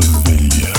Севилья.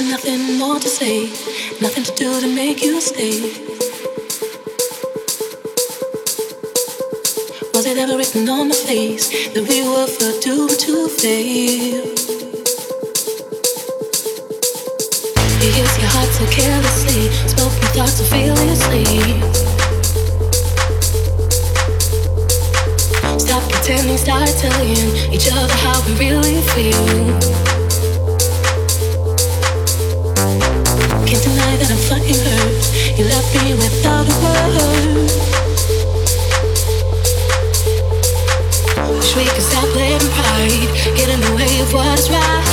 Nothing more to say, nothing to do to make you stay. Was it ever written on my face that we were for doomed to fail? You use your heart so carelessly, spoken thoughts so fearlessly. Stop pretending, start telling each other how we really feel. Wish we could stop letting pride get in the way of what's right.